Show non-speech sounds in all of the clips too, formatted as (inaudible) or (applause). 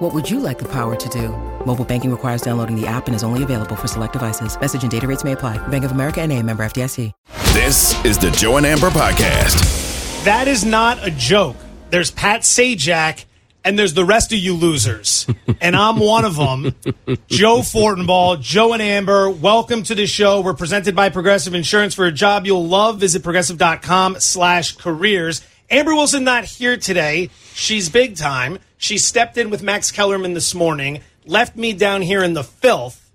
What would you like the power to do? Mobile banking requires downloading the app and is only available for select devices. Message and data rates may apply. Bank of America and a member FDIC. This is the Joe and Amber podcast. That is not a joke. There's Pat Sajak and there's the rest of you losers. (laughs) and I'm one of them. Joe Fortenbaugh, Joe and Amber, welcome to the show. We're presented by Progressive Insurance for a job you'll love. Visit progressive.com slash careers. Amber Wilson not here today. She's big time. She stepped in with Max Kellerman this morning, left me down here in the filth.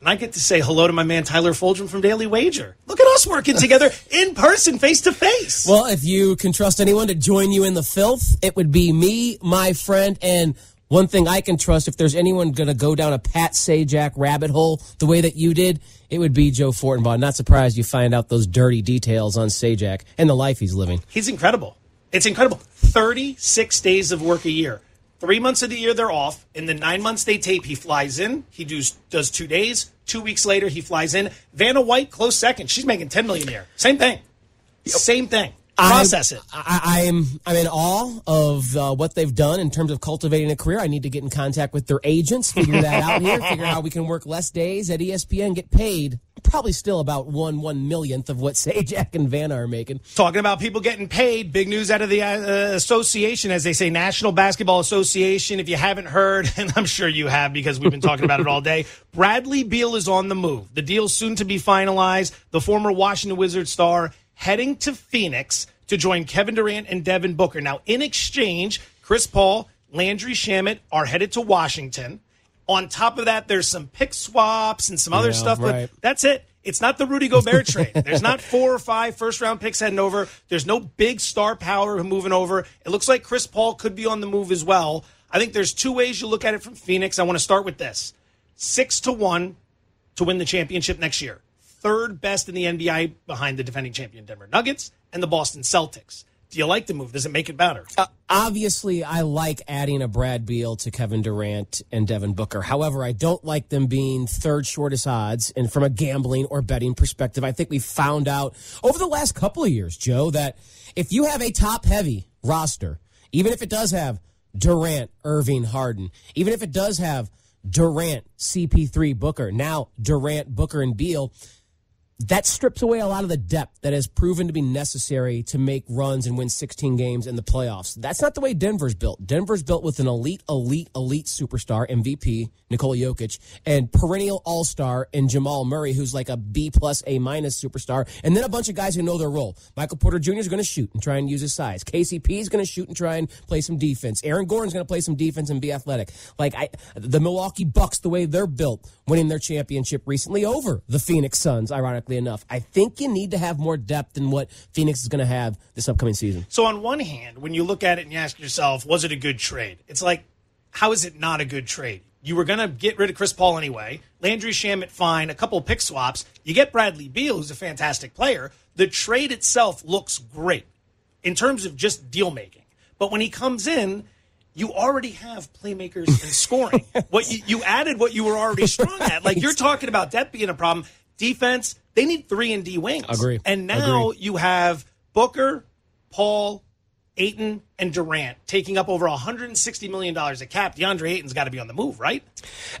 And I get to say hello to my man Tyler Fulghum from Daily Wager. Look at us working (laughs) together in person, face to face. Well, if you can trust anyone to join you in the filth, it would be me, my friend, and one thing I can trust, if there's anyone going to go down a Pat Sajak rabbit hole the way that you did, it would be Joe Fortenbaugh. Not surprised you find out those dirty details on Sajak and the life he's living. He's incredible. It's incredible. 36 days of work a year. Three months of the year they're off. In the nine months they tape, he flies in. He does does two days. Two weeks later, he flies in. Vanna White, close second. She's making 10 million a year. Same thing. Same thing. Process I'm, it. I, I'm I'm in awe of uh, what they've done in terms of cultivating a career. I need to get in contact with their agents, figure that out here, figure out how we can work less days at ESPN, get paid probably still about one one millionth of what Sajak (laughs) and Vanna are making. Talking about people getting paid, big news out of the uh, association, as they say, National Basketball Association. If you haven't heard, (laughs) and I'm sure you have because we've been talking about it all day, (laughs) Bradley Beal is on the move. The deal's soon to be finalized. The former Washington Wizards star heading to Phoenix to join Kevin Durant and Devin Booker. Now, in exchange, Chris Paul, Landry Shamet are headed to Washington. On top of that, there's some pick swaps and some other Yeah, stuff, right. but that's it. It's not the Rudy (laughs) Gobert trade. There's not four or five first round picks heading over. There's no big star power moving over. It looks like Chris Paul could be on the move as well. I think there's two ways you look at it from Phoenix. I want to start with this six to one to win the championship next year. Third best in the NBA behind the defending champion Denver Nuggets and the Boston Celtics. Do you like the move? Does it make it better? Uh, obviously, I like adding a Brad Beal to Kevin Durant and Devin Booker. However, I don't like them being third shortest odds. And from a gambling or betting perspective, I think we found out over the last couple of years, Joe, that if you have a top heavy roster, even if it does have Durant, Irving, Harden, even if it does have Durant, CP3, Booker, now Durant, Booker, and Beal, that strips away a lot of the depth that has proven to be necessary to make runs and win 16 games in the playoffs. That's not the way Denver's built. Denver's built with an elite, elite, elite superstar, MVP, Nikola Jokic, and perennial all star in Jamal Murray, who's like a B plus, A minus superstar, and then a bunch of guys who know their role. Michael Porter Jr. is going to shoot and try and use his size. KCP is going to shoot and try and play some defense. Aaron Gordon's going to play some defense and be athletic. Like I, the Milwaukee Bucks, the way they're built, winning their championship recently over the Phoenix Suns, ironically enough. I think you need to have more depth than what Phoenix is going to have this upcoming season. So on one hand, when you look at it and you ask yourself, was it a good trade? It's like, how is it not a good trade? You were going to get rid of Chris Paul anyway. Landry Shamet, fine. A couple pick swaps. You get Bradley Beal, who's a fantastic player. The trade itself looks great in terms of just deal making. But when he comes in, you already have playmakers and scoring. (laughs) what you, you added what you were already strong at. Like you're talking about depth being a problem. Defense, they need three and D wings. Agree. And now you have Booker, Paul, Ayton, and Durant taking up over $160 million a cap. DeAndre Ayton's got to be on the move, right?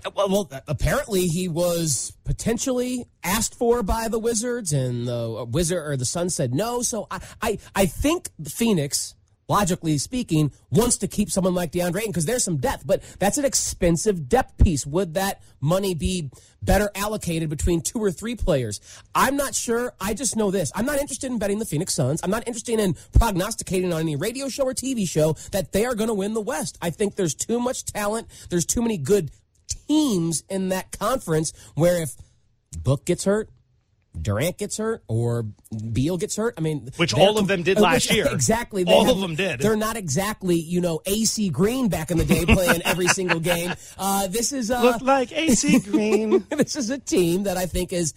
Uh, well, well, apparently he was potentially asked for by the Wizards, and the uh, Wizard or the Sun said no. So I, I, I think Phoenix, logically speaking, wants to keep someone like DeAndre Ayton because there's some depth, but that's an expensive depth piece. Would that money be better allocated between two or three players? I'm not sure. I just know this. I'm not interested in betting the Phoenix Suns. I'm not interested in prognosticating on any radio show or TV show that they are going to win the West. I think there's too much talent. There's too many good teams in that conference where if Book gets hurt, Durant gets hurt or Beal gets hurt. I mean, Which all of them did uh, last which- year. (laughs) Exactly, All have- of them did. They're not exactly you know AC Green back in the day playing every single game. (laughs) Uh, this is uh, Look like AC Green. (laughs) this is a team that I think is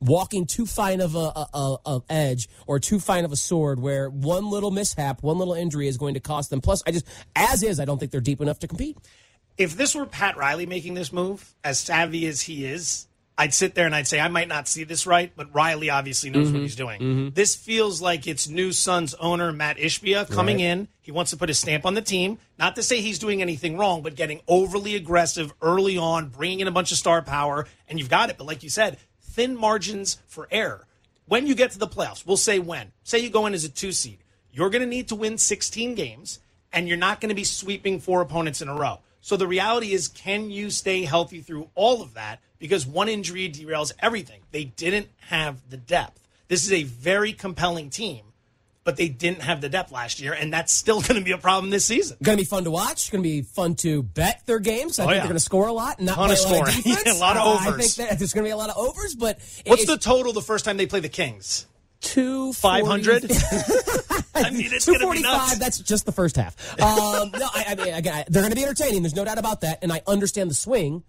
walking too fine of a, a, a edge or too fine of a sword where one little mishap, one little injury is going to cost them. Plus, I just, as is, I don't think they're deep enough to compete. If this were Pat Riley making this move, as savvy as he is, I'd sit there and I'd say, I might not see this right, but Riley obviously knows what mm-hmm. he's doing. Mm-hmm. This feels like it's new Suns owner Matt Ishbia coming in. He wants to put his stamp on the team. Not to say he's doing anything wrong, but getting overly aggressive early on, bringing in a bunch of star power, and you've got it. But like you said, thin margins for error. When you get to the playoffs, we'll say when. Say you go in as a two seed, you're going to need to win 16 games, and you're not going to be sweeping four opponents in a row. So the reality is, can you stay healthy through all of that? Because one injury derails everything. They didn't have the depth. This is a very compelling team, but they didn't have the depth last year, and that's still (laughs) going to be a problem this season. Going to be fun to watch. Going to be fun to bet their games. I Oh, think yeah. th're going to score a lot. and Not Ton play of a lot of scoring. defense. (laughs) Yeah, a lot of Uh, I think that there's going to be a lot of overs, but What's the total the first time they play the Kings? Two 500? (laughs) I mean, it's Two going to be nuts. five. That's just the first half. Um, no, I, I mean, again, I- they're going to be entertaining. There's no doubt about that, and I understand the swing.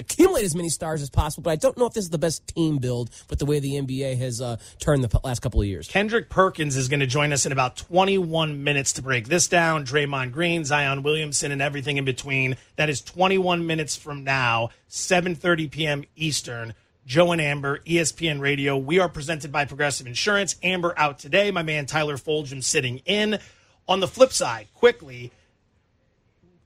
Accumulate as many stars as possible, but I don't know if this is the best team build with the way the NBA has uh, turned the last couple of years. Kendrick Perkins is going to join us in about 21 minutes to break this down. Draymond Green, Zion Williamson, and everything in between. That is 21 minutes from now, 7:30 p.m. Eastern. Joe and Amber, ESPN Radio. We are presented by Progressive Insurance. Amber out today. My man Tyler Fulghum sitting in. On the flip side, quickly,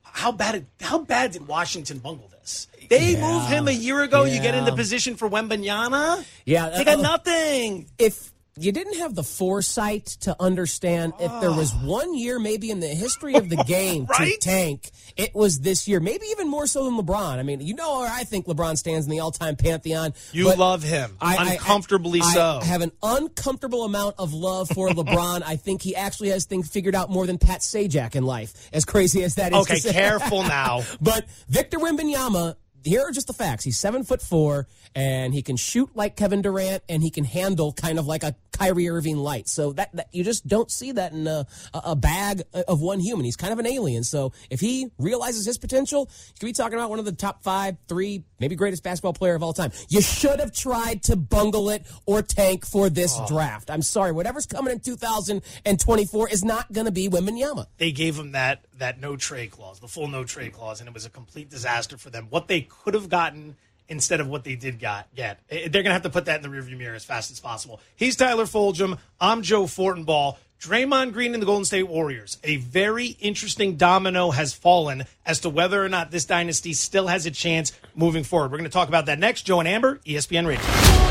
how bad? How bad did Washington bungle this? They Yeah. move him a year ago. You get in the position for Wembanyama. Yeah, they got uh, nothing. if you didn't have the foresight to understand if there was ah. one year maybe in the history of the (laughs) game to tank, it was this year. Maybe even more so than LeBron. I mean, you know where I think LeBron stands in the all-time pantheon. You love him. I- I- Uncomfortably I, so. I have an uncomfortable amount of love for (laughs) LeBron. I think he actually has things figured out more than Pat Sajak in life. As crazy as that is. Okay, careful now. (laughs) But Victor Wembanyama, here are just the facts. He's seven foot four, and he can shoot like Kevin Durant, and he can handle kind of like a Kyrie Irving light. So that, that you just don't see that in a, a bag of one human. He's kind of an alien. So if he realizes his potential, you could be talking about one of the top five, three, maybe greatest basketball player of all time. You should have tried to bungle it or tank for this Oh. draft. I'm sorry, whatever's coming in 2024 is not going to be Wembanyama. they gave him that that no trade clause, the full no trade clause, and it was a complete disaster for them. What they could have gotten instead of what they did got get. Eh, They're gonna have to put that in the rearview mirror as fast as possible. He's Tyler Fulgham. I'm Joe Fortenbaugh. Draymond Green and the Golden State Warriors. A very interesting domino has fallen as to whether or not this dynasty still has a chance moving forward. We're going to talk about that next. Joe and Amber, ESPN Radio.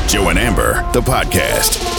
Joe and Amber, the podcast.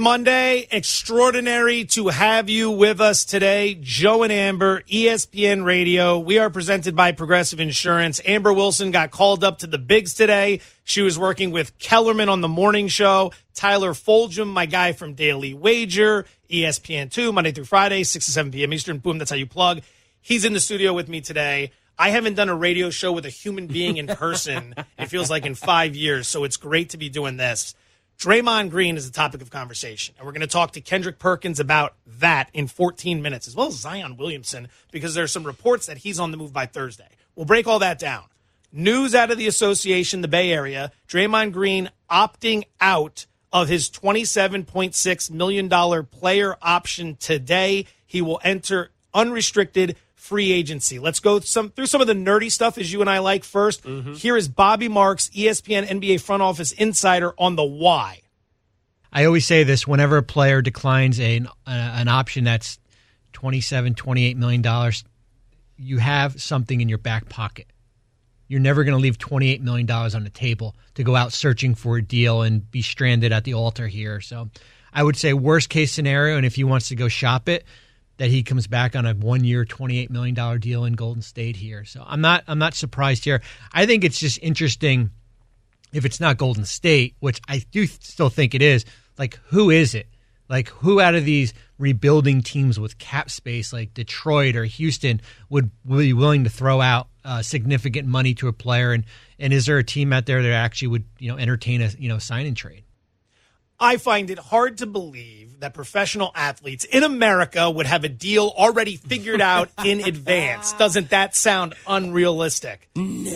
Monday. Extraordinary to have you with us today. Joe and Amber, ESPN Radio. We are presented by Progressive Insurance. Amber Wilson got called up to the bigs today. She was working with Kellerman on the morning show. Tyler Fulghum, my guy from Daily Wager, ESPN2, Monday through Friday, 6 to 7 p.m. Eastern. Boom, that's how you plug. He's in the studio with me today. I haven't done a radio show with a human being in person, it feels like in five years. So it's great to be doing this. Draymond Green is the topic of conversation, and we're going to talk to Kendrick Perkins about that in 14 minutes, as well as Zion Williamson, because there's some reports that he's on the move by Thursday. We'll break all that down. News out of the association, the Bay Area, Draymond Green opting out of his $27.6 million player option today. He will enter unrestricted free agency. Let's go some through some of the nerdy stuff as you and I like 1st mm-hmm. Here is Bobby Marks, ESPN NBA front office insider on the why. I always say this whenever a player declines a, an, an option that's 27 28 million dollars, you have something in your back pocket. You're never going to leave 28 million dollars on the table to go out searching for a deal and be stranded at the altar here. So, I would say worst case scenario and if he wants to go shop it, that he comes back on a one year, twenty eight million dollar deal in Golden State here. So I'm not I'm not surprised here. I think it's just interesting if it's not Golden State, which I do still think it is. Like who is it? Like who out of these rebuilding teams with cap space, like Detroit or Houston, would, would be willing to throw out uh, significant money to a player? And and is there a team out there that actually would you know entertain a you know sign and trade? I find it hard to believe that professional athletes in America would have a deal already figured out (laughs) in advance. Doesn't that sound unrealistic? No.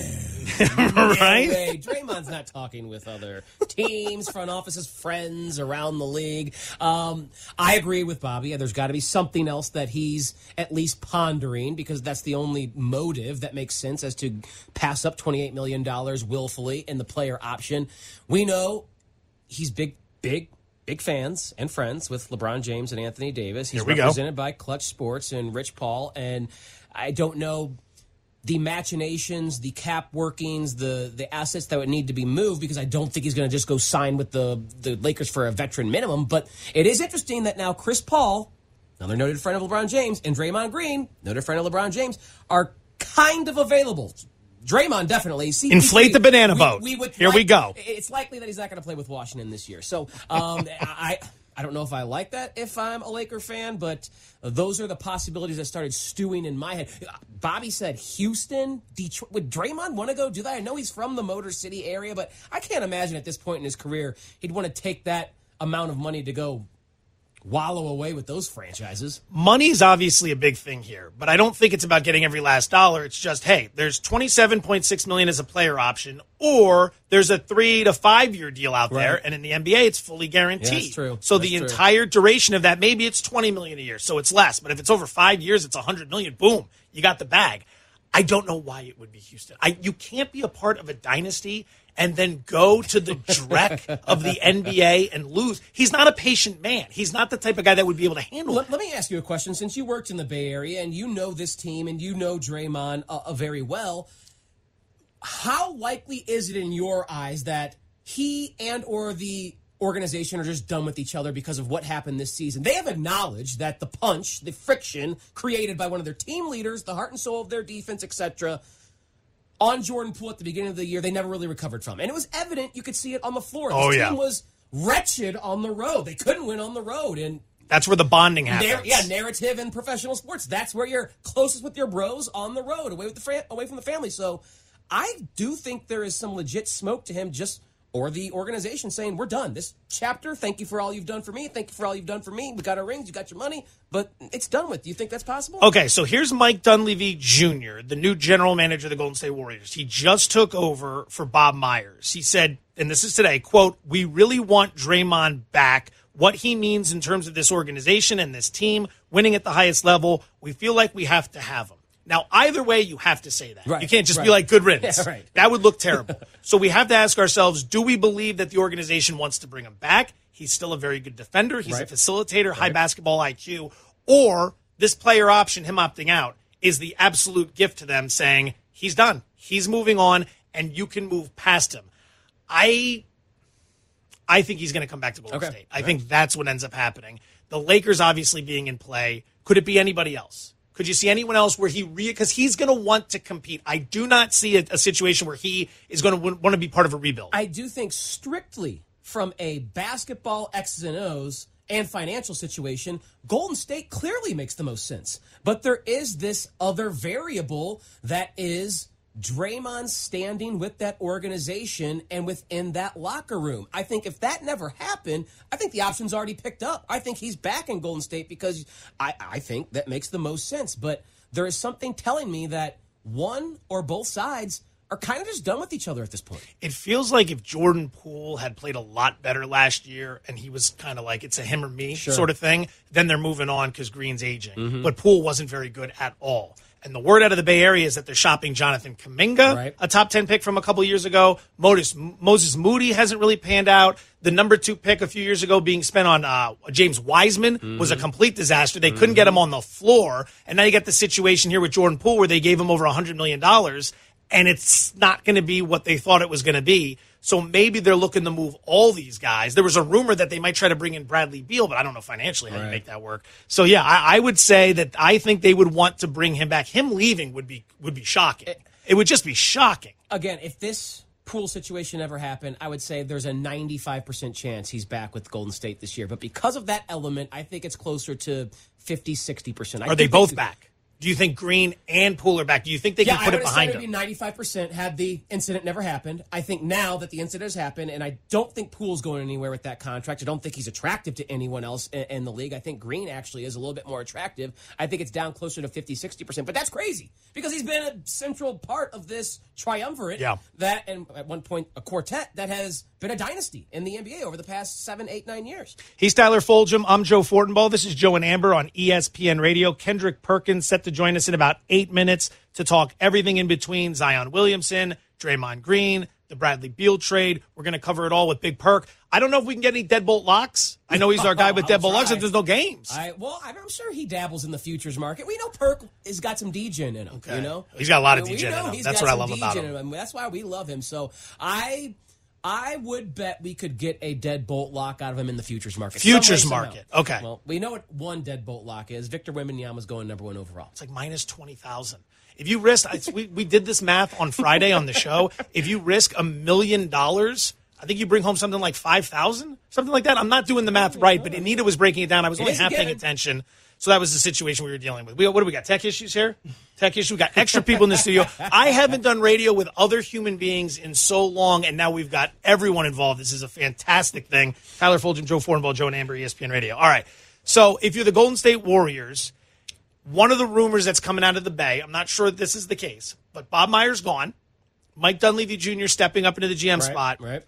(laughs) right? No Draymond's not talking with other teams, front offices, friends around the league. Um, I agree with Bobby. There's got to be something else that he's at least pondering because that's the only motive that makes sense as to pass up $28 million willfully in the player option. We know he's big big big fans and friends with LeBron James and Anthony Davis. He's represented go. by Clutch Sports and Rich Paul. And I don't know the machinations, the cap workings, the the assets that would need to be moved because I don't think he's going to just go sign with the the Lakers for a veteran minimum. But it is interesting that now Chris Paul, another noted friend of LeBron James, and Draymond Green, noted friend of LeBron James, are kind of available. Draymond definitely. See, Inflate the banana boat. We, we Here like, we go. It's likely that he's not going to play with Washington this year. So um, (laughs) I. I don't know if I like that if I'm a Laker fan, but those are the possibilities that started stewing in my head. Bobby said Houston, Detroit. Would Draymond want to go do that? I know he's from the Motor City area, but I can't imagine at this point in his career he'd want to take that amount of money to go wallow away with those franchises. Money's obviously a big thing here, but I don't think it's about getting every last dollar. It's just, hey, there's 27.6 million as a player option, or there's a three to five year deal out right. there, and in the NBA, it's fully guaranteed. Yeah, that's true. So that's the true. entire duration of that, maybe it's 20 million a year, so it's less. But if it's over five years, it's 100 million. Boom, you got the bag. I don't know why it would be Houston. I, you can't be a part of a dynasty and then go to the dreck of the NBA and lose. He's not a patient man. He's not the type of guy that would be able to handle let, it. Let me ask you a question. Since you worked in the Bay Area and you know this team and you know Draymond uh, uh, very well, how likely is it in your eyes that he and or the organization are just done with each other because of what happened this season. They have acknowledged that the punch, the friction created by one of their team leaders, the heart and soul of their defense, etc., on Jordan Poole at the beginning of the year, they never really recovered from. And it was evident. You could see it on the floor. Oh, yeah. team was wretched on the road. They couldn't win on the road. And that's where the bonding happens. Narr- yeah, narrative in professional sports. That's where you're closest with your bros on the road, away with the away from the family. So I do think there is some legit smoke to him just – or the organization saying, We're done. This chapter, thank you for all you've done for me. Thank you for all you've done for me. We got our rings, you got your money, but it's done with. Do you think that's possible? Okay, so here's Mike Dunleavy Jr., the new general manager of the Golden State Warriors. He just took over for Bob Myers. He said, and this is today, quote, We really want Draymond back. What he means in terms of this organization and this team winning at the highest level, we feel like we have to have him. Now, either way, you have to say that. Right, you can't just right. be like, good riddance. (laughs) Yeah, right. That would look terrible. (laughs) so we have to ask ourselves do we believe that the organization wants to bring him back? He's still a very good defender, he's a facilitator, high basketball IQ. Or this player option, him opting out, is the absolute gift to them saying, he's done, he's moving on, and you can move past him. I. I think he's going to come back to Golden Okay. State. I think that's what ends up happening. The Lakers obviously being in play. Could it be anybody else? Could you see anyone else where he re because he's going to want to compete? I do not see a, a situation where he is going to want to be part of a rebuild. I do think strictly from a basketball X's and O's and financial situation, Golden State clearly makes the most sense. But there is this other variable that is Draymond standing with that organization and within that locker room. I think if that never happened, I think the option's already picked up. I think he's back in Golden State because I, I think that makes the most sense. But there is something telling me that one or both sides are kind of just done with each other at this point. it feels like if Jordan Poole had played a lot better last year and he was kind of like it's a him or me sort of thing, then they're moving on because Green's aging. Mm-hmm. But Poole wasn't very good at all. And the word out of the Bay Area is that they're shopping Jonathan Kuminga, Right. a top 10 pick from a couple years ago. Moses, Moses Moody hasn't really panned out. The number two pick a few years ago being spent on uh, James Wiseman was a complete disaster. They couldn't get him on the floor. And now you get the situation here with Jordan Poole where they gave him over $100 million and it's not going to be what they thought it was going to be. So maybe they're looking to move all these guys. There was a rumor that they might try to bring in Bradley Beal, but I don't know financially how you make that work. So yeah, I, I would say that I think they would want to bring him back. Him leaving would be would be shocking. Eh. It would just be shocking. again, if this Poole situation ever happened, I would say there's a 95% chance he's back with Golden State this year. But because of that element, I think it's closer to 50, 60%. I Are they both could- back? Do you think Green and Poole are back? Do you think they Yeah, can put it behind them? be 95% had the incident never happened. I think now that the incident has happened, and I don't think Poole's going anywhere with that contract. I don't think he's attractive to anyone else in, in the league. I think Green actually is a little bit more attractive. I think it's down closer to 50, 60%. But that's crazy because he's been a central part of this triumvirate. Yeah. That, and at one point, a quartet that has been a dynasty in the NBA over the past seven, eight, nine years. He's Tyler Fulghum. I'm Joe Fortenbaugh. This is Joe and Amber on ESPN Radio. Kendrick Perkins set to join us in about eight minutes to talk everything in between Zion Williamson, Draymond Green, the Bradley Beal trade. We're going to cover it all with Big Perk. I don't know if we can get any deadbolt locks. I know he's our guy (laughs) with deadbolt locks if there's no games. I well, I'm I'm sure he dabbles in the futures market. We know Perk has got some DGen in him. Okay. You know, He's got a lot of DGen in him. he's what I love about DGen him. That's why we love him. So I. I would bet we could get a deadbolt lock out of him in the futures market. Way, Futures somehow. market. Okay. Well, we know what one deadbolt lock is. Victor Wembanyama's going number one overall. It's like minus 20,000. If you risk, I, we, we did this math on Friday on the show. If you risk a million dollars, I think you bring home something like 5,000, something like that. I'm not doing the math right, but Anita was breaking it down. I was only half paying attention. So that was the situation we were dealing with. We, what do we got? Tech issues here? Tech issue. We got extra people in the studio. I haven't done radio with other human beings in so long, and now we've got everyone involved. This is a fantastic thing. Tyler Fulghum, Joe Fortenbaugh, Joe and Amber, ESPN Radio. All right. So if you're the Golden State Warriors, one of the rumors that's coming out of the Bay, I'm not sure this is the case, but Bob Myers' gone. Mike Dunleavy Jr. stepping up into the GM spot. Right.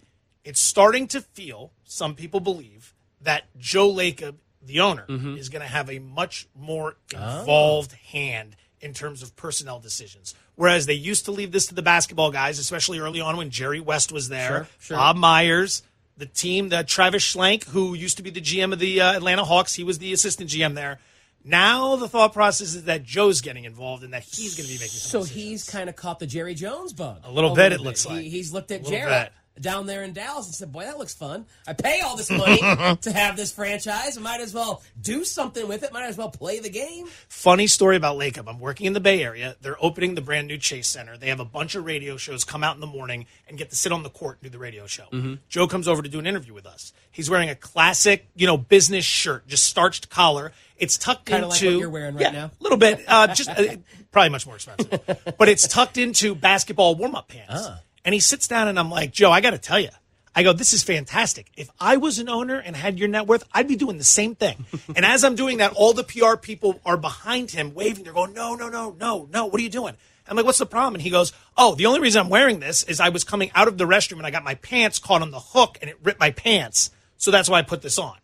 It's starting to feel, some people believe, that Joe Lacob, the owner, Mm-hmm. is going to have a much more Oh. involved hand in terms of personnel decisions. Whereas they used to leave this to the basketball guys, especially early on when Jerry West was there, Sure, sure. Bob Myers, the team, the Travis Schlenk, who used to be the GM of the uh, Atlanta Hawks, he was the assistant GM there. Now the thought process is that Joe's getting involved and that he's going to be making So some decisions. he's kind of caught the Jerry Jones bug. A little bit, it bit. looks like. He, he's looked at little Jarrett down there in Dallas and said, "Boy, that looks fun. I pay all this money (laughs) to have this franchise. I might as well do something with it. Might as well play the game." Funny story about Lacob. I'm working in the Bay Area. They're opening the brand new Chase Center. They have a bunch of radio shows come out in the morning and get to sit on the court and do the radio show. Mm-hmm. Joe comes over to do an interview with us. He's wearing a classic, you know, business shirt, just starched collar. It's tucked like into what you're wearing right yeah, now? A little bit, uh, just uh, probably much more expensive, (laughs) but it's tucked into basketball warm up pants. Ah. And he sits down and I'm like, Joe, I got to tell you. I go, this is fantastic. If I was an owner and had your net worth, I'd be doing the same thing. (laughs) and as I'm doing that, all the PR people are behind him waving. They're going, no, no, no, no, no. What are you doing? I'm like, what's the problem? And he goes, oh, the only reason I'm wearing this is I was coming out of the restroom and I got my pants caught on the hook and it ripped my pants. So that's why I put this on.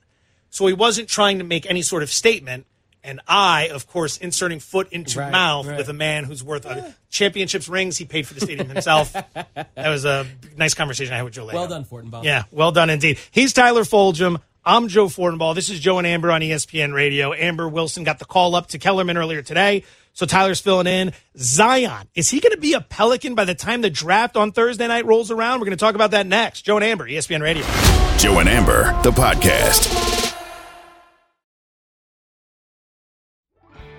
So he wasn't trying to make any sort of statement. And I, of course, inserting foot into Right, mouth right. with a man who's worth uh, championships rings. He paid for the stadium himself. (laughs) that was a nice conversation I had with Joe. Well done, Fortenbaugh. Yeah, well done indeed. He's Tyler Fulghum. I'm Joe Fortenbaugh. This is Joe and Amber on ESPN Radio. Amber Wilson got the call up to Kellerman earlier today. so Tyler's filling in. Zion, is he going to be a Pelican by the time the draft on Thursday night rolls around? We're going to talk about that next. Joe and Amber, ESPN Radio. Joe and Amber, the podcast.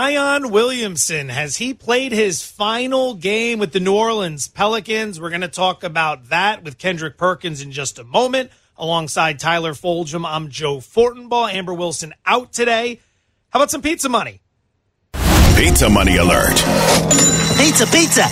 Zion Williamson, has he played his final game with the New Orleans Pelicans? We're going to talk about that with Kendrick Perkins in just a moment. Alongside Tyler Fulghum, I'm Joe Fortenbaugh. Amber Wilson out today. How about some pizza money? Pizza money alert. Pizza, pizza.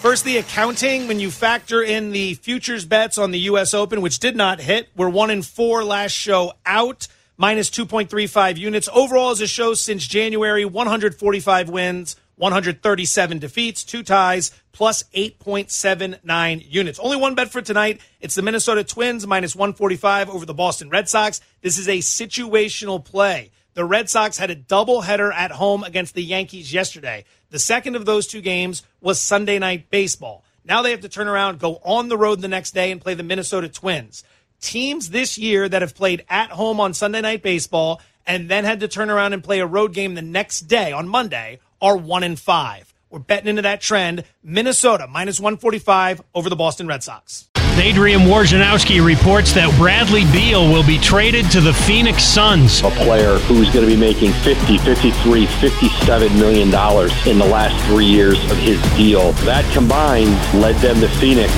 First, the accounting. When you factor in the futures bets on the U.S. Open, which did not hit, we're one in four last show out minus 2.35 units. Overall, as a show since January, 145 wins, 137 defeats, two ties, plus 8.79 units. Only one bet for tonight. It's the Minnesota Twins minus 145 over the Boston Red Sox. This is a situational play. The Red Sox had a doubleheader at home against the Yankees yesterday. The second of those two games was Sunday night baseball. Now they have to turn around, go on the road the next day, and play the Minnesota Twins teams this year that have played at home on Sunday Night Baseball and then had to turn around and play a road game the next day on Monday are one in five. We're betting into that trend. Minnesota minus 145 over the Boston Red Sox. Adrian Wojnarowski reports that Bradley Beal will be traded to the Phoenix Suns. A player who's going to be making 50, 53, 57 million dollars in the last three years of his deal. That combined led them to Phoenix.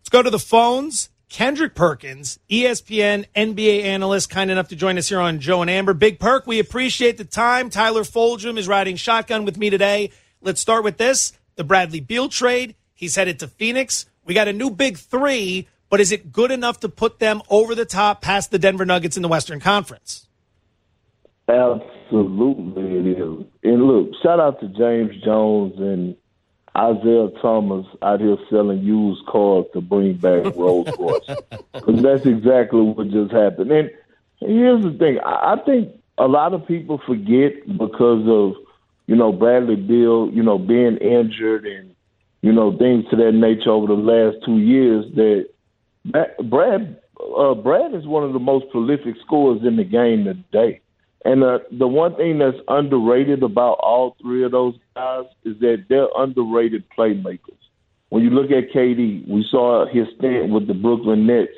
Let's go to the phones. Kendrick Perkins, ESPN NBA analyst, kind enough to join us here on Joe and Amber. Big Perk, we appreciate the time. Tyler Fulghum is riding shotgun with me today. Let's start with this the Bradley Beal trade. He's headed to Phoenix. We got a new big three, but is it good enough to put them over the top past the Denver Nuggets in the Western Conference? Absolutely, it is. And look, shout out to James Jones and Isaiah Thomas out here selling used cars to bring back (laughs) Rolls Royce. Because that's exactly what just happened. And here's the thing I think a lot of people forget because of, you know, Bradley Beal, you know, being injured and, you know, things to that nature over the last two years that Brad uh, Brad is one of the most prolific scorers in the game today. And uh, the one thing that's underrated about all three of those guys is that they're underrated playmakers. When you look at KD, we saw his stint with the Brooklyn Nets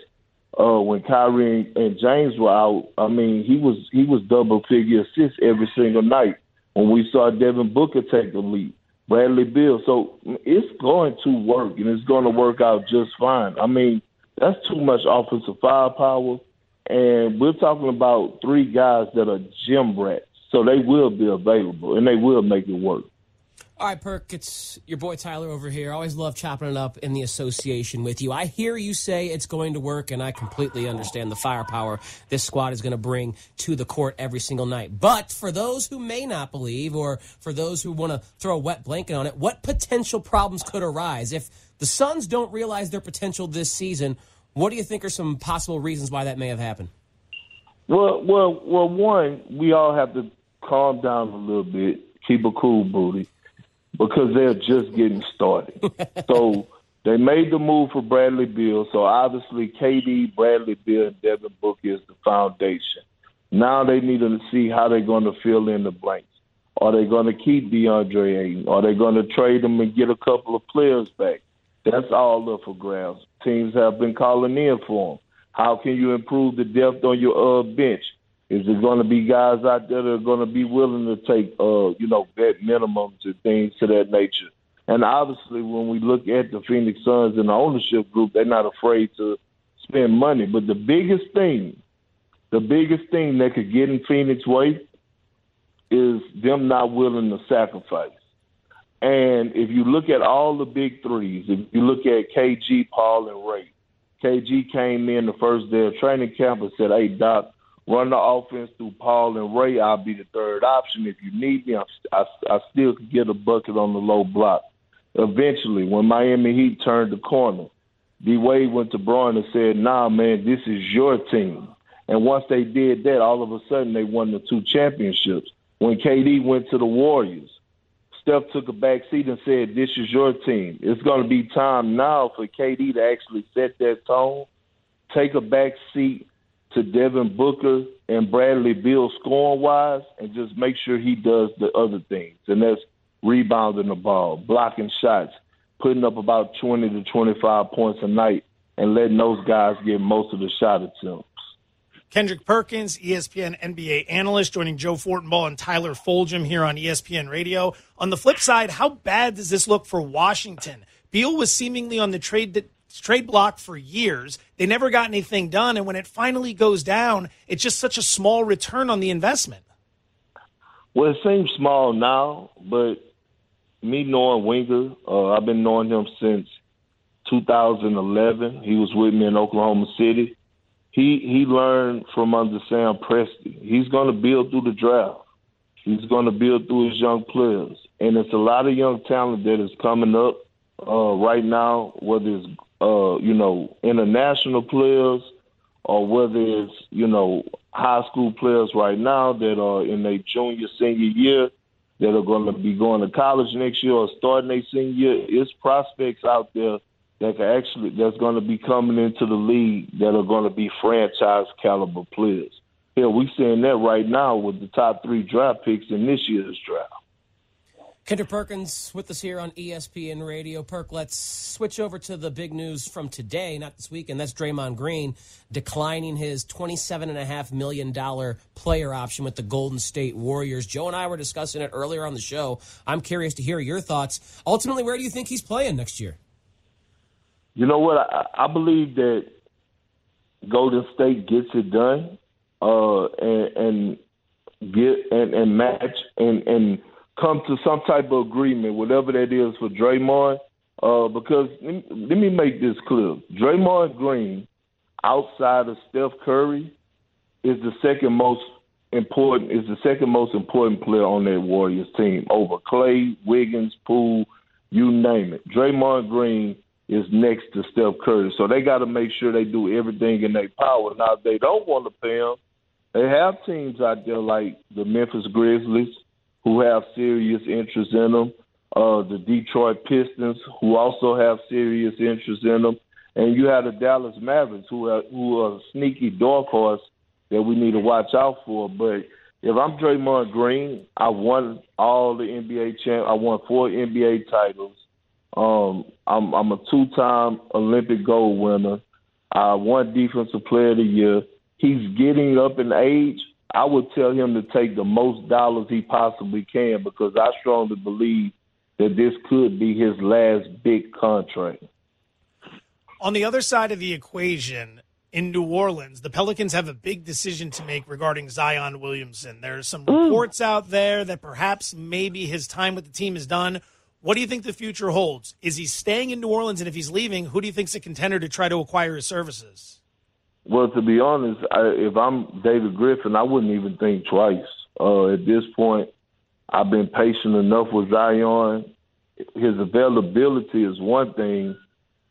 uh, when Kyrie and James were out. I mean, he was he was double figure assists every single night. When we saw Devin Booker take the lead, Bradley Beal, so it's going to work and it's going to work out just fine. I mean, that's too much offensive firepower and we're talking about three guys that are gym rats, so they will be available and they will make it work. All right, Perk, it's your boy Tyler over here. I always love chopping it up in the association with you. I hear you say it's going to work, and I completely understand the firepower this squad is going to bring to the court every single night. But for those who may not believe, or for those who want to throw a wet blanket on it, what potential problems could arise if the Suns don't realize their potential this season? What do you think are some possible reasons why that may have happened? Well, well, well. One, we all have to calm down a little bit, keep a cool booty, because they're just getting started. (laughs) so they made the move for Bradley Beal. So obviously, KD, Bradley Beal, and Devin Booker is the foundation. Now they need to see how they're going to fill in the blanks. Are they going to keep DeAndre Ayton? Are they going to trade them and get a couple of players back? That's all up for grabs. Teams have been calling in for him. How can you improve the depth on your uh, bench? Is there going to be guys out there that are going to be willing to take, uh, you know, vet minimums and things to that nature? And obviously, when we look at the Phoenix Suns and the ownership group, they're not afraid to spend money. But the biggest thing, the biggest thing that could get in Phoenix way is them not willing to sacrifice. And if you look at all the big threes, if you look at KG, Paul, and Ray, KG came in the first day of training camp and said, "Hey Doc, run the offense through Paul and Ray. I'll be the third option if you need me. I, I, I still could get a bucket on the low block." Eventually, when Miami Heat turned the corner, D Wade went to Bron and said, "Nah, man, this is your team." And once they did that, all of a sudden they won the two championships. When KD went to the Warriors, Steph took a back seat and said, "This is your team." It's going to be time now for KD to actually set that tone, take a back seat to Devin Booker and Bradley Beal scoring wise, and just make sure he does the other things, and that's rebounding the ball, blocking shots, putting up about twenty to twenty-five points a night, and letting those guys get most of the shot attempts. Kendrick Perkins, ESPN NBA analyst, joining Joe Fortenbaugh and Tyler Fulghum here on ESPN Radio. On the flip side, how bad does this look for Washington? Beal was seemingly on the trade trade block for years. They never got anything done, and when it finally goes down, it's just such a small return on the investment. Well, it seems small now, but me knowing Winger, uh, I've been knowing him since 2011. He was with me in Oklahoma City he he learned from under Sam Presti. He's going to build through the draft. He's going to build through his young players, and it's a lot of young talent that is coming up uh, right now. Whether it's uh, you know international players or whether it's you know high school players right now that are in their junior senior year that are going to be going to college next year or starting their senior year. It's prospects out there that can actually that's going to be coming into the league that are going to be franchise caliber players. Yeah, we're seeing that right now with the top three draft picks in this year's draft. Kendrick Perkins with us here on ESPN Radio. Perk, let's switch over to the big news from today, not this week, and that's Draymond Green declining his $27.5 million player option with the Golden State Warriors. Joe and I were discussing it earlier on the show. I'm curious to hear your thoughts. Ultimately, where do you think he's playing next year? You know what? I, I believe that Golden State gets it done, uh, and, and get and, and match and and come to some type of agreement, whatever that is for Draymond. Uh, because let me, make this clear: Draymond Green, outside of Steph Curry, is the second most important is the second most important player on that Warriors team over Clay, Wiggins, Poole, you name it. Draymond Green is next to Steph Curry. So they got to make sure they do everything in their power. Now, if they don't want to pay him, they have teams out there like the Memphis Grizzlies who have serious interest in them, uh, the Detroit Pistons who also have serious interest in them, and you have the Dallas Mavericks who are, who are a sneaky dark horse that we need to watch out for. But if I'm Draymond Green, I won all the NBA champ. I won four NBA titles. Um, I'm, I'm a two-time Olympic gold winner. I won Defensive Player of the Year. He's getting up in age. I would tell him to take the most dollars he possibly can because I strongly believe that this could be his last big contract. On the other side of the equation, in New Orleans, the Pelicans have a big decision to make regarding Zion Williamson. There's some reports out there that perhaps maybe his time with the team is done. What do you think the future holds? Is he staying in New Orleans? And if he's leaving, who do you think's a contender to try to acquire his services? Well, to be honest, I, if I'm David Griffin, I wouldn't even think twice. Uh, at this point, I've been patient enough with Zion. His availability is one thing,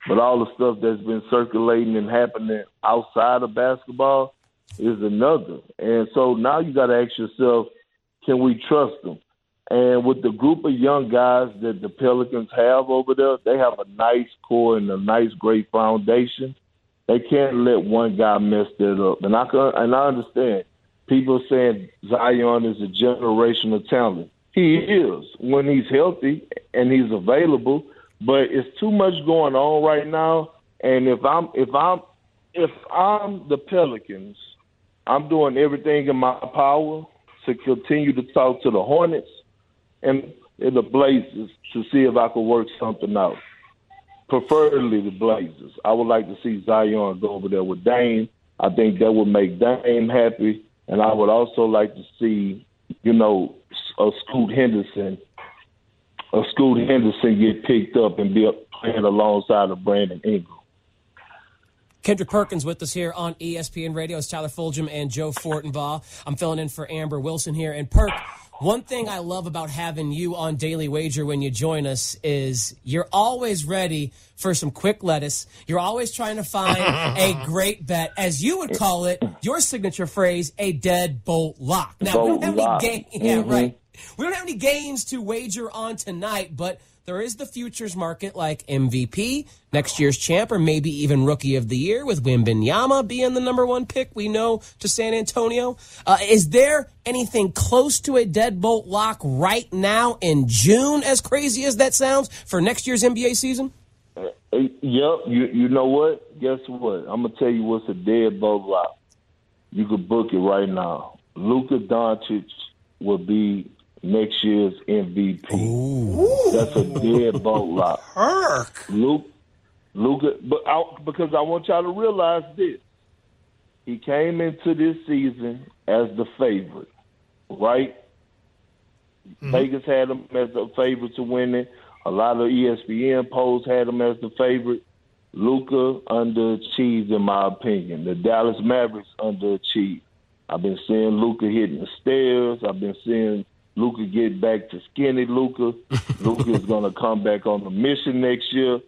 but all the stuff that's been circulating and happening outside of basketball is another. And so now you got to ask yourself, can we trust him? And with the group of young guys that the Pelicans have over there, they have a nice core and a nice, great foundation. They can't let one guy mess that up. And I can, and I understand people saying Zion is a generational talent. He is when he's healthy and he's available, but it's too much going on right now. And if I'm if I'm if I'm the Pelicans, I'm doing everything in my power to continue to talk to the Hornets and, and the Blazers to see if I can work something out. Preferably the Blazers. I would like to see Zion go over there with Dame. I think that would make Dame happy, and I would also like to see, you know, a Scoot Henderson, a Scoot Henderson get picked up and be playing alongside of Brandon Ingram. Kendrick Perkins with us here on ESPN Radio. It's Tyler Fulghum and Joe Fortenbaugh. I'm filling in for Amber Wilson here. And Perk, one thing I love about having you on Daily Wager when you join us is you're always ready for some quick lettuce. You're always trying to find (laughs) a great bet, as you would call it, your signature phrase, a dead bolt lock. Now, we don't have any game, (laughs) yeah, mm-hmm. right. We don't have any games to wager on tonight, but there is the futures market like MVP, next year's champ, or maybe even rookie of the year with Wembanyama being the number one pick we know to San Antonio. Uh, is there anything close to a deadbolt lock right now in June, as crazy as that sounds, for next year's NBA season? Uh, yep. You you know what? Guess what? I'm gonna tell you what's a deadbolt lock. You could book it right now. Luka Doncic will be next year's MVP. Ooh. That's a dead boat lock. (laughs) Herc. Luke, Luka, but I, because I want y'all to realize this. He came into this season as the favorite, right? Mm-hmm. Vegas had him as the favorite to win it. A lot of ESPN polls had him as the favorite. Luka underachieved, in my opinion. The Dallas Mavericks underachieved. I've been seeing Luka hitting the stairs. I've been seeing Luka get back to skinny Luka. (laughs) Luka is going to come back on the mission next year.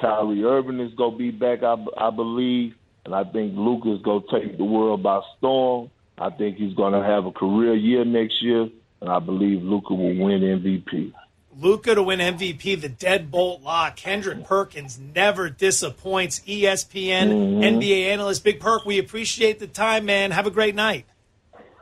Kyrie Irving is going to be back, I, I believe, and I think Luka is going to take the world by storm. I think he's going to have a career year next year, and I believe Luka will win MVP. Luka to win MVP, the deadbolt lock. Kendrick Perkins never disappoints. ESPN mm-hmm. NBA analyst, Big Perk. We appreciate the time, man. Have a great night.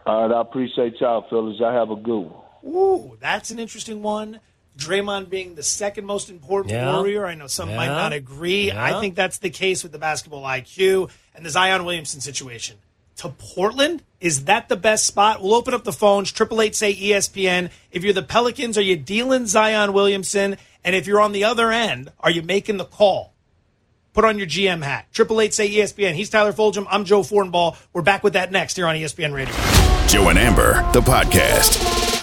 All right, I appreciate y'all, fellas. Y'all have a good one. Ooh, that's an interesting one. Draymond being the second most important yeah. warrior. I know some yeah. might not agree. Yeah. I think that's the case with the basketball IQ and the Zion Williamson situation. To Portland, is that the best spot? We'll open up the phones. Triple eight say ESPN. If you're the Pelicans, are you dealing Zion Williamson? And if you're on the other end, are you making the call? Put on your GM hat. Triple eight say ESPN. He's Tyler Fulghum. I'm Joe Fortenbaugh. We're back with that next here on ESPN Radio. Joe and Amber, the podcast.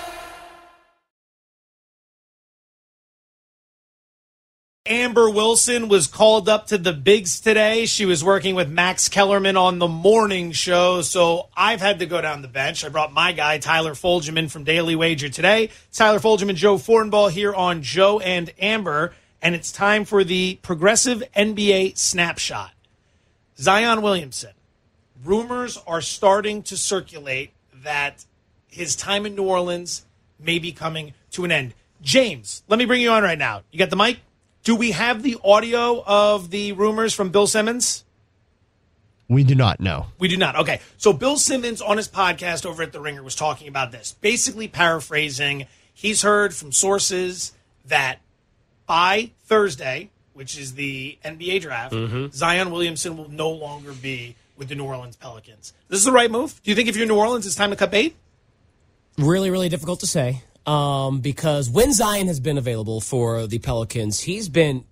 Amber Wilson was called up to the bigs today. She was working with Max Kellerman on the morning show. So I've had to go down the bench. I brought my guy, Tyler Fulghum, in from Daily Wager today. Tyler Fulghum and Joe Fortenbaugh here on Joe and Amber. And it's time for the progressive NBA snapshot. Zion Williamson. Rumors are starting to circulate that his time in New Orleans may be coming to an end. James, let me bring you on right now. You got the mic? Do we have the audio of the rumors from Bill Simmons? We do not know. We do not. Okay. So Bill Simmons on his podcast over at The Ringer was talking about this. Basically paraphrasing, he's heard from sources that by Thursday, which is the NBA draft, mm-hmm. Zion Williamson will no longer be with the New Orleans Pelicans. This is the right move. Do you think if you're New Orleans, it's time to cut bait? Really, really difficult to say. Um, because when Zion has been available for the Pelicans, he's been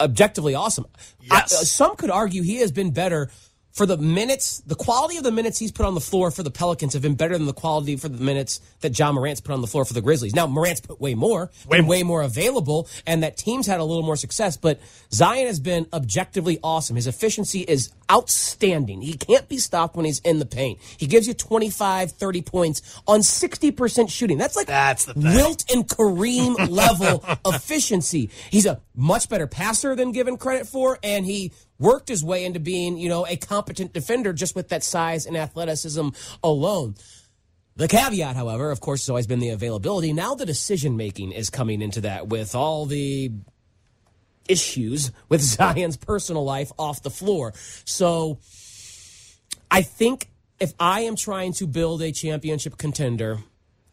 objectively awesome. Yes. I, some could argue he has been better for the minutes, the quality of the minutes he's put on the floor for the Pelicans have been better than the quality for the minutes that Ja Morant's put on the floor for the Grizzlies. Now Morant's put way more, way, more. way more available, and that team's had a little more success. But Zion has been objectively awesome. His efficiency is outstanding. He can't be stopped when he's in the paint. He gives you 25, 30 points on 60% shooting. That's like That's Wilt and Kareem (laughs) level efficiency. He's a much better passer than given credit for, and he worked his way into being, you know, a competent defender just with that size and athleticism alone. The caveat, however, of course, has always been the availability. Now the decision making is coming into that with all the issues with (laughs) Zion's personal life off the floor. So I think if I am trying to build a championship contender,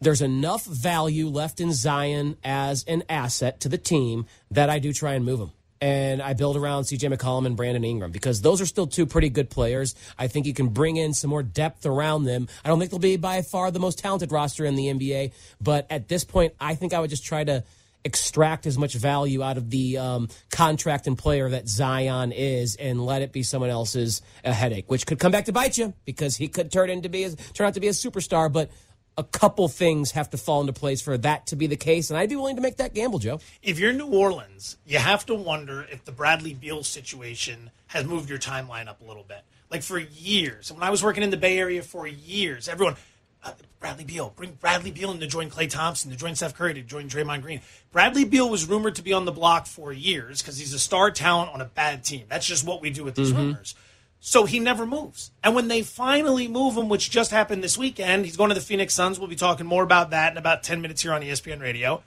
there's enough value left in Zion as an asset to the team that I do try and move him. and I build around CJ McCollum and Brandon Ingram because those are still two pretty good players. I think you can bring in some more depth around them. I don't think they'll be by far the most talented roster in the NBA, but at this point, I think I would just try to extract as much value out of the um, contract and player that Zion is, and let it be someone else's a headache, which could come back to bite you because he could turn into be turn out to be a superstar. But a couple things have to fall into place for that to be the case, and I'd be willing to make that gamble, Joe. If you're New Orleans, you have to wonder if the Bradley Beal situation has moved your timeline up a little bit. Like for years, when I was working in the Bay Area for years, everyone uh, Bradley Beal. Bring Bradley Beal in to join Klay Thompson, to join Steph Curry, to join Draymond Green. Bradley Beal was rumored to be on the block for years because he's a star talent on a bad team. That's just what we do with these mm-hmm. rumors. So he never moves. And when they finally move him, which just happened this weekend, he's going to the Phoenix Suns. We'll be talking more about that in about 10 minutes here on ESPN Radio.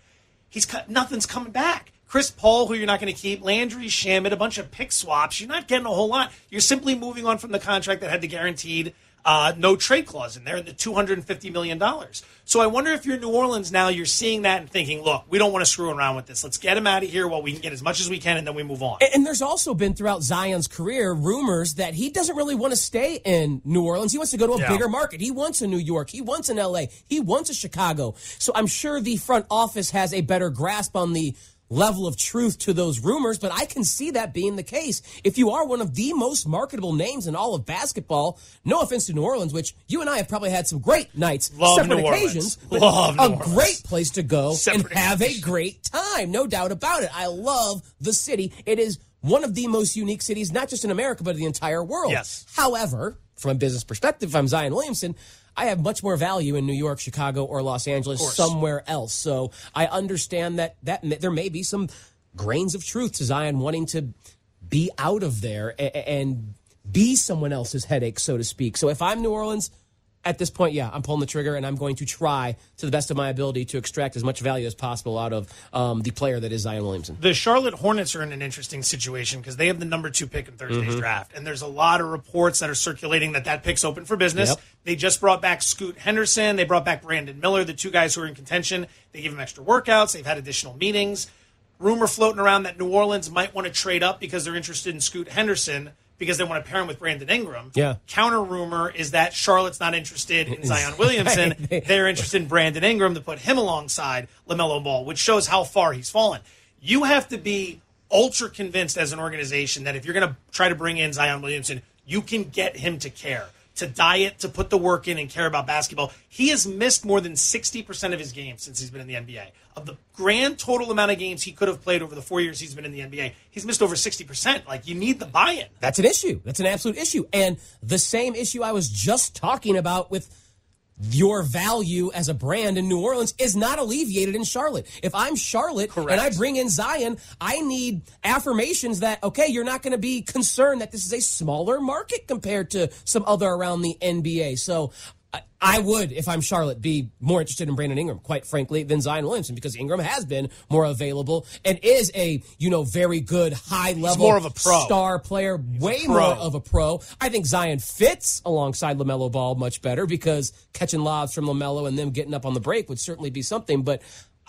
He's cut, nothing's coming back. Chris Paul, who you're not going to keep, Landry Shamet, a bunch of pick swaps. You're not getting a whole lot. You're simply moving on from the contract that had the guaranteed uh, no trade clause in there, and the $250 million. So I wonder if you're in New Orleans now, you're seeing that and thinking, look, we don't want to screw around with this. Let's get him out of here while we can get as much as we can, and then we move on. And, and there's also been throughout Zion's career rumors that he doesn't really want to stay in New Orleans. He wants to go to a yeah. bigger market. He wants a New York. He wants an LA. He wants a Chicago. So I'm sure the front office has a better grasp on the level of truth to those rumors, but I can see that being the case. If you are one of the most marketable names in all of basketball, no offense to New Orleans, which you and I have probably had some great nights, Love separate New occasions, Love a great place to go separate and have a great time. No doubt about it. I love the city. It is one of the most unique cities, not just in America, but the entire world. Yes. However, from a business perspective, if I'm Zion Williamson, I have much more value in New York, Chicago, or Los Angeles, somewhere else. So I understand that that there may be some grains of truth to Zion wanting to be out of there and be someone else's headache, so to speak. So if I'm New Orleans, at this point, yeah, I'm pulling the trigger and I'm going to try to the best of my ability to extract as much value as possible out of um, the player that is Zion Williamson. The Charlotte Hornets are in an interesting situation because they have the number two pick in Thursday's mm-hmm. draft, and there's a lot of reports that are circulating that that pick's open for business. Yep. They just brought back Scoot Henderson, they brought back Brandon Miller, the two guys who are in contention. They gave them extra workouts, they've had additional meetings rumor floating around that New Orleans might want to trade up because they're interested in Scoot Henderson because they want to pair him with Brandon Ingram. Yeah. Counter rumor is that Charlotte's not interested in Zion (laughs) Williamson. They're interested in Brandon Ingram to put him alongside LaMelo Ball, which shows how far he's fallen. You have to be ultra convinced as an organization that if you're going to try to bring in Zion Williamson, you can get him to care to diet, to put the work in and care about basketball. He has missed more than 60% of his games since he's been in the NBA. Of the grand total amount of games he could have played over the four years he's been in the NBA, he's missed over 60%. Like, you need the buy in. That's an issue. That's an absolute issue. And the same issue I was just talking about with your value as a brand in New Orleans is not alleviated in Charlotte. If I'm Charlotte Correct. and I bring in Zion, I need affirmations that, okay, you're not going to be concerned that this is a smaller market compared to some other around the NBA. So I would, if I'm Charlotte, be more interested in Brandon Ingram, quite frankly, than Zion Williamson, because Ingram has been more available and is a, you know, very good, high level more of a pro. star player, He's way more of a pro. I think Zion fits alongside LaMelo Ball much better because catching lobs from LaMelo and them getting up on the break would certainly be something. But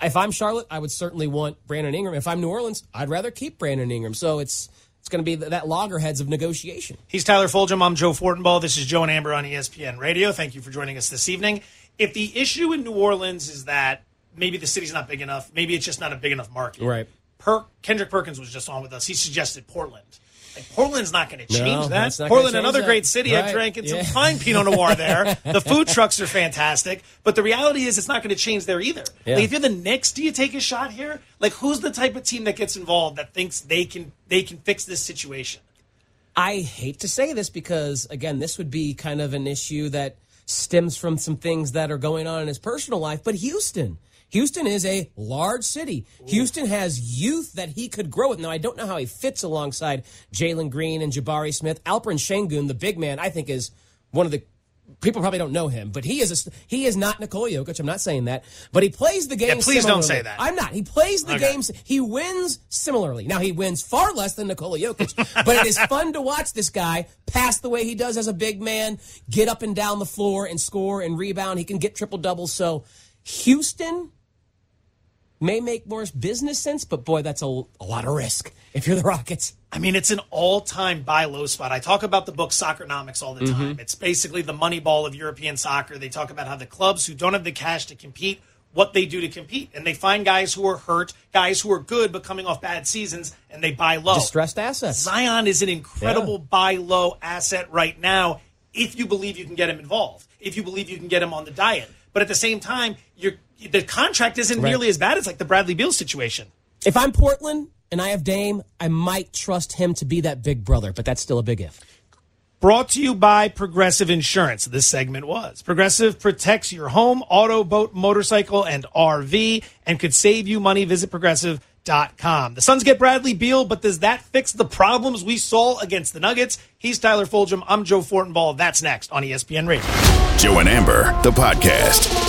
if I'm Charlotte, I would certainly want Brandon Ingram. If I'm New Orleans, I'd rather keep Brandon Ingram. So it's, it's going to be that loggerheads of negotiation. He's Tyler Fulghum. I'm Joe Fortenbaugh. This is Joe and Amber on ESPN Radio. Thank you for joining us this evening. If the issue in New Orleans is that maybe the city's not big enough, maybe it's just not a big enough market. Right. Per- Kendrick Perkins was just on with us. He suggested Portland. Like Portland's not going to change no, that. Portland, another that. great city. Right. I've drank yeah. some fine Pinot Noir there. (laughs) the food trucks are fantastic, but the reality is it's not going to change there either. Yeah. Like if you're the Knicks, do you take a shot here? Like who's the type of team that gets involved that thinks they can they can fix this situation? I hate to say this because again, this would be kind of an issue that stems from some things that are going on in his personal life, but Houston Houston is a large city. Ooh. Houston has youth that he could grow with. Now, I don't know how he fits alongside Jalen Green and Jabari Smith. Alperen Sengun, the big man, I think is one of the people probably don't know him, but he is a, he is not Nikola Jokic. I'm not saying that, but he plays the game. Yeah, please similarly. don't say that. I'm not. He plays the okay. games. He wins similarly. Now he wins far less than Nikola Jokic, (laughs) but it is fun to watch this guy pass the way he does as a big man, get up and down the floor and score and rebound. He can get triple doubles. So Houston may make more business sense, but boy, that's a, a lot of risk. if you're the Rockets. I mean, it's an all-time buy low spot. I talk about the book Soccernomics all the time. Mhm. It's basically the money ball of European soccer. They talk about how the clubs who don't have the cash to compete, what they do to compete, and they find guys who are hurt, guys who are good but coming off bad seasons, and they buy low. Distressed assets. Zion is an incredible buy low asset right now. If you believe you can get him involved, if you believe you can get him on the diet, but at the same time, you're, the contract isn't Right. nearly as bad as like the Bradley Beal situation. If I'm Portland and I have Dame, I might trust him to be that big brother, but that's still a big if. Brought to you by Progressive Insurance. This segment was. Progressive protects your home, auto, boat, motorcycle, and RV and could save you money. Visit progressive.com. The Suns get Bradley Beal, but does that fix the problems we saw against the Nuggets? He's Tyler Fulghum. I'm Joe Fortenbaugh. That's next on ESPN Radio. Joe and Amber, the podcast.